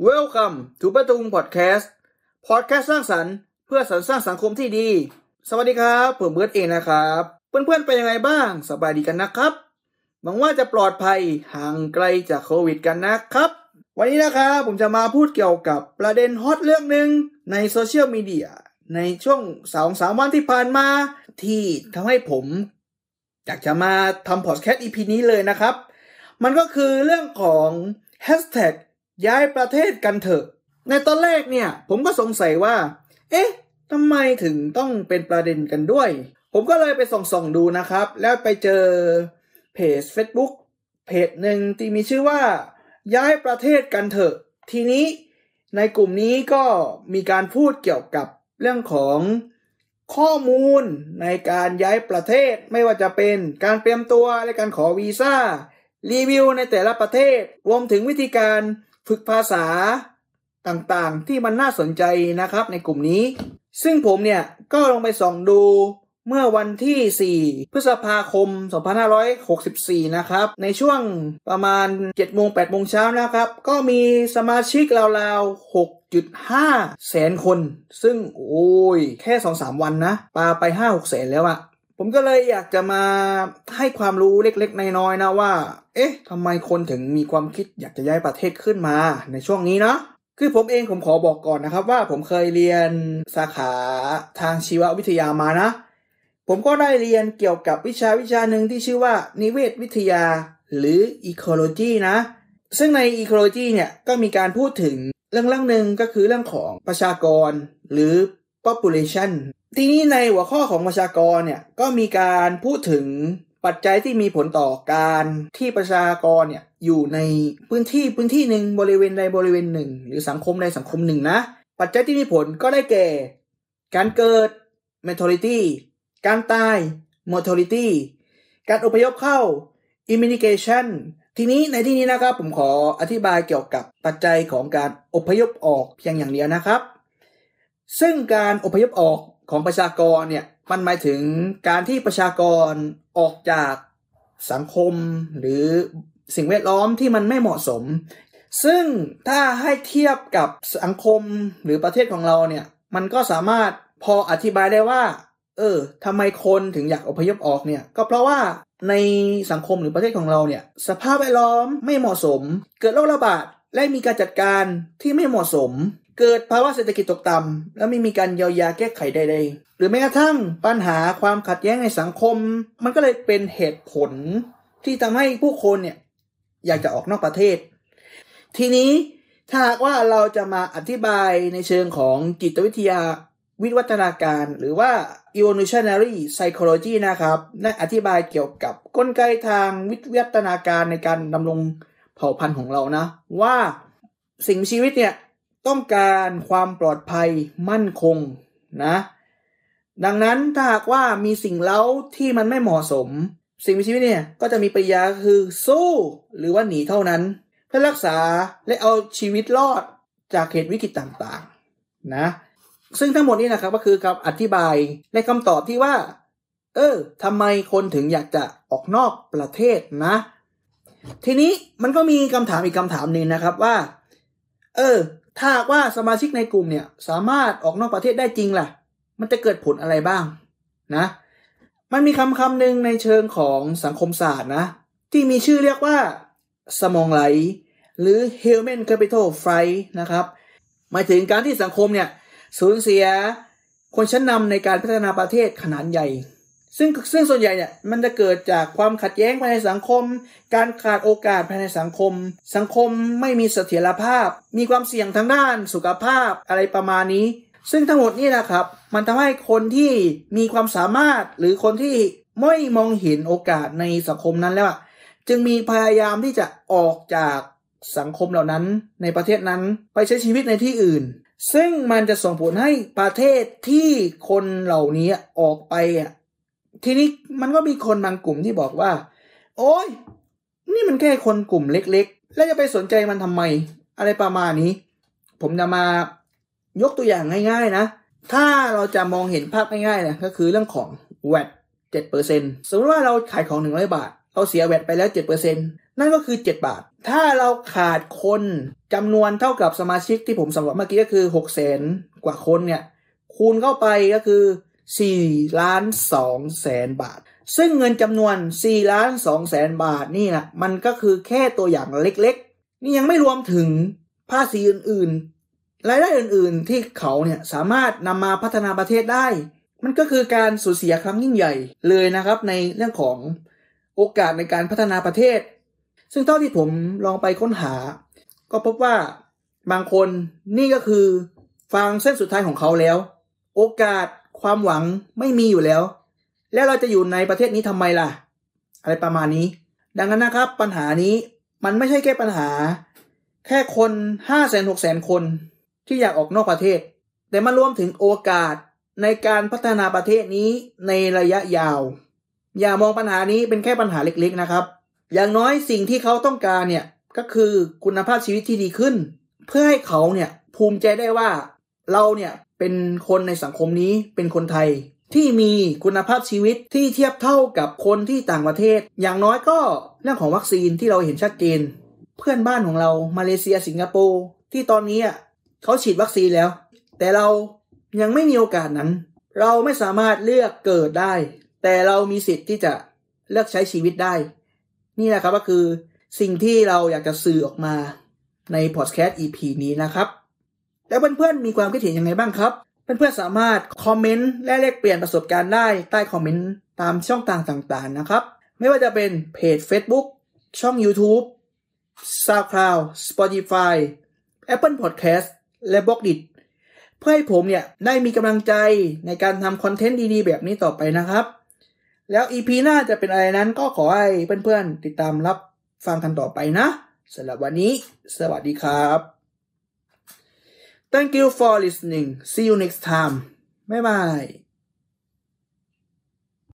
Welcome to ประตุง Podcast Podcast สร้างสรรค์เพื่อสรรสร้างสังคมที่ดี สวัสดีครับ ผมเบิร์ดเองนะครับ เพื่อนๆเป็นยังไงบ้างสบายดีกันนะครับหวังว่าจะปลอดภัยห่างไกลจากโควิดกันนะครับ วันนี้นะครับผมจะมาพูดเกี่ยวกับประเด็นฮอตเรื่องหนึ่งในโซเชียลมีเดียในช่วงสองสามวันที่ผ่านมา ที่ทำให้ผมอยากจะมาทำพอดแคสต์ EP นี้เลยนะครับ มันก็คือเรื่องของ Hashtag ย้ายประเทศกันเถอะ ในตอนแรกเนี่ย ผมก็สงสัยว่า เอ๊ะทำไมถึงต้องเป็นประเด็นกันด้วย ผมก็เลยไปส่องส่องๆดูนะครับ แล้วไปเจอเพจ Facebook เพจหนึ่งที่มีชื่อว่า ย้ายประเทศกันเถอะ ทีนี้ในกลุ่มนี้ก็มีการพูดเกี่ยวกับเรื่องของข้อมูลในการย้ายประเทศไม่ว่าจะเป็นการเตรียมตัวและการขอวีซ่ารีวิวในแต่ละประเทศ รวมถึงวิธีการ ฝึกภาษาต่างๆ ที่มันน่าสนใจนะครับในกลุ่มนี้ ซึ่งผมเนี่ยก็ลงไปส่องดูเมื่อวันที่ 4 พฤษภาคม 2564 นะครับ ในช่วงประมาณ 7 โมง 8 โมงเช้านะครับ ก็มีสมาชิกราวๆ 6.5 แสนคน ซึ่งโอ้ย แค่ 2-3 วันนะ ปาไป 5-6 แสนแล้วอะ ผมก็เลยอยากจะมาให้ความรู้เล็กๆ น้อยๆนะว่า เอ๊ะทำไมคนถึงมีความคิดอยากจะย้ายประเทศขึ้นมาในช่วงนี้เนาะคือผมเองผมขอบอกก่อนนะครับว่าผมเคยเรียนสาขาทางชีววิทยามานะ ผมก็ได้เรียนเกี่ยวกับวิชาวิชาหนึ่งที่ชื่อว่านิเวศวิทยาหรือ ecology นะ ซึ่งใน ecology เนี่ยก็มีการพูดถึงเรื่องเรื่องหนึ่งก็คือเรื่องของประชากรหรือ population ทีนี้ในหัวข้อของประชากรเนี่ยก็มีการพูดถึงปัจจัยที่มีผลต่อการที่ประชากรเนี่ยอยู่ในพื้นที่พื้นที่หนึ่งบริเวณใดบริเวณหนึ่ง หรือสังคมใดสังคมหนึ่งนะ ปัจจัยที่มีผลก็ได้แก่ การเกิด mortality การตาย mortality การอพยพเข้า immigration ทีนี้ในที่นี้นะครับผมขออธิบายเกี่ยวกับปัจจัยของการอพยพออกเพียงอย่างเดียวนะครับ ซึ่งการอพยพออก ของประชากรเนี่ยมันหมายถึงการที่ประชากรออกจากสังคมหรือสิ่งแวดล้อมที่มันไม่เหมาะสม ซึ่งถ้าให้เทียบกับสังคมหรือประเทศของเราเนี่ยมันก็สามารถพออธิบายได้ว่า เออทำไมคนถึงอยากอพยพออกเนี่ย ก็เพราะว่าในสังคมหรือประเทศของเราเนี่ยสภาพแวดล้อมไม่เหมาะสม เกิดโรคระบาดและมีการจัดการที่ไม่เหมาะสม เกิดภาวะเศรษฐกิจตกต่ำแล้วไม่มีการเยียวยาแก้ไขใดๆ หรือแม้กระทั่งปัญหาความขัดแย้งในสังคม มันก็เลยเป็นเหตุผลที่ทำให้ผู้คนเนี่ยอยากจะออกนอกประเทศ ทีนี้ถ้าหากว่าเราจะมาอธิบายในเชิงของจิตวิทยาวิวัฒนาการ หรือว่า evolutionary psychology นะครับได้อธิบายเกี่ยวกับกลไกทางวิวัฒนาการในการดำรงเผ่าพันธุ์ของเรานะ ว่าสิ่งชีวิตเนี่ย ต้องการความปลอดภัยมั่นคงนะ ดังนั้นถ้าหากว่ามีสิ่งเล้าที่มันไม่เหมาะสม สิ่งมีชีวิตเนี่ยก็จะมีปริยาคือสู้หรือว่าหนีเท่านั้น เพื่อรักษาและเอาชีวิตรอดจากเหตุวิกฤตต่างๆนะ ซึ่งทั้งหมดนี้นะครับก็คือคำอธิบายในคำตอบที่ว่า เออทำไมคนถึงอยากจะออกนอกประเทศนะ ทีนี้มันก็มีคำถามอีกคำถามหนึ่งนะครับว่า เออ ถ้าว่าสมาชิกในกลุ่มเนี่ยสามารถออกนอกประเทศได้จริงล่ะ มันจะเกิดผลอะไรบ้างนะ มันมีคำคำหนึ่งในเชิงของสังคมศาสตร์นะ ที่มีชื่อเรียกว่าสมองไหล หรือ human capital flight นะครับหมายถึงการที่สังคมเนี่ยสูญเสียคนชั้นนำในการพัฒนาประเทศขนาดใหญ่ ซึ่งซึ่งส่วนใหญ่เนี่ยมันจะเกิดจากความขัดแย้งภายในสังคม การขาดโอกาสภายในสังคม สังคมไม่มีเสถียรภาพ มีความเสี่ยงทางด้านสุขภาพอะไรประมาณนี้ ซึ่งทั้งหมดนี่นะครับ มันทำให้คนที่มีความสามารถหรือคนที่ไม่มองเห็นโอกาสในสังคมนั้นแล้วจึงมีพยายามที่จะออกจากสังคมเหล่านั้นในประเทศนั้นไปใช้ชีวิตในที่อื่น ซึ่งมันจะส่งผลให้ประเทศที่คนเหล่านี้ออกไปอะ ทีนี้มันก็มีคนบางกลุ่มที่บอกว่า โอ้ยนี่มันแค่คนกลุ่มเล็ก ๆ แล้วจะไปสนใจมันทำไม อะไรประมาณนี้ ผมจะมายกตัวอย่างง่าย ๆ นะ ถ้าเราจะมองเห็นภาพง่ายๆนะก็คือเรื่องของ VAT 7%สมมติว่าเราขายของ100บาท เราเสีย VAT ไปแล้ว7%นั่นก็คือ7บาท ถ้าเราขาดคนจำนวนเท่ากับสมาชิกที่ผมสำรวจเมื่อกี้ก็คือ6 0 0 0 0กว่าคนเนี่ย คูณเข้าไปก็คือ 4ล้าน2แสนบาท ซึ่งเงินจำนวน4ล้าน2แสนบาทนี่นะมันก็คือแค่ตัวอย่างเล็กๆ นี่ยังไม่รวมถึงภาษีอื่นๆ รายได้อื่นๆที่เขาเนี่ยสามารถนำมาพัฒนาประเทศได้ มันก็คือการสูญเสียครั้งยิ่งใหญ่เลยนะครับ ในเรื่องของโอกาสในการพัฒนาประเทศ ซึ่งเท่าที่ผมลองไปค้นหา ก็พบว่าบางคนนี่ก็คือฟังเส้นสุดท้ายของเขาแล้ว โอกาส ความหวังไม่มีอยู่แล้ว แล้วเราจะอยู่ในประเทศนี้ทำไมล่ะ อะไรประมาณนี้ ดังนั้นนะครับ ปัญหานี้มันไม่ใช่แค่ปัญหา แค่คนห้าแสนหกแสนคนที่อยากออกนอกประเทศ แต่มันรวมถึงโอกาสในการพัฒนาประเทศนี้ในระยะยาว อย่ามองปัญหานี้เป็นแค่ปัญหาเล็กๆนะครับ อย่างน้อยสิ่งที่เขาต้องการเนี่ยก็คือคุณภาพชีวิตที่ดีขึ้น เพื่อให้เขาเนี่ยภูมิใจได้ว่า เราเนี่ยเป็นคนในสังคมนี้เป็นคนไทย ที่มีคุณภาพชีวิตที่เทียบเท่ากับคนที่ต่างประเทศ อย่างน้อยก็เรื่องของวัคซีนที่เราเห็นชัดเจน เพื่อนบ้านของเรามาเลเซียสิงคโปร์ที่ตอนนี้เขาฉีดวัคซีนแล้ว แต่เรายังไม่มีโอกาสนั้น เราไม่สามารถเลือกเกิดได้ แต่เรามีสิทธิ์ที่จะเลือกใช้ชีวิตได้ นี่แหละครับก็คือสิ่งที่เราอยากจะสื่อออกมาในพอดแคสต์ EP นี้นะครับ แล้วเพื่อนๆมีความคิดเห็นยังไงบ้างครับ เพื่อนๆสามารถคอมเมนต์และแลกเปลี่ยนประสบการณ์ได้ใต้คอมเมนต์ตามช่องทางต่างๆนะครับ ไม่ว่าจะเป็นเพจ Facebook ช่อง YouTube SoundCloud Spotify Apple Podcast และ b ล็อกดิเพื่อให้ผมเนี่ยได้มีกำลังใจในการทำคอนเทนต์ดีๆ แบบนี้ต่อไปนะครับ แล้ว EP หน้าจะเป็นอะไรนั้นก็ขอให้เพื่อนๆ ติดตามรับฟังกันต่อไปนะสำหรับวันนี้ สวัสดีครับ Thank you for listening see you next time บ๊ายบาย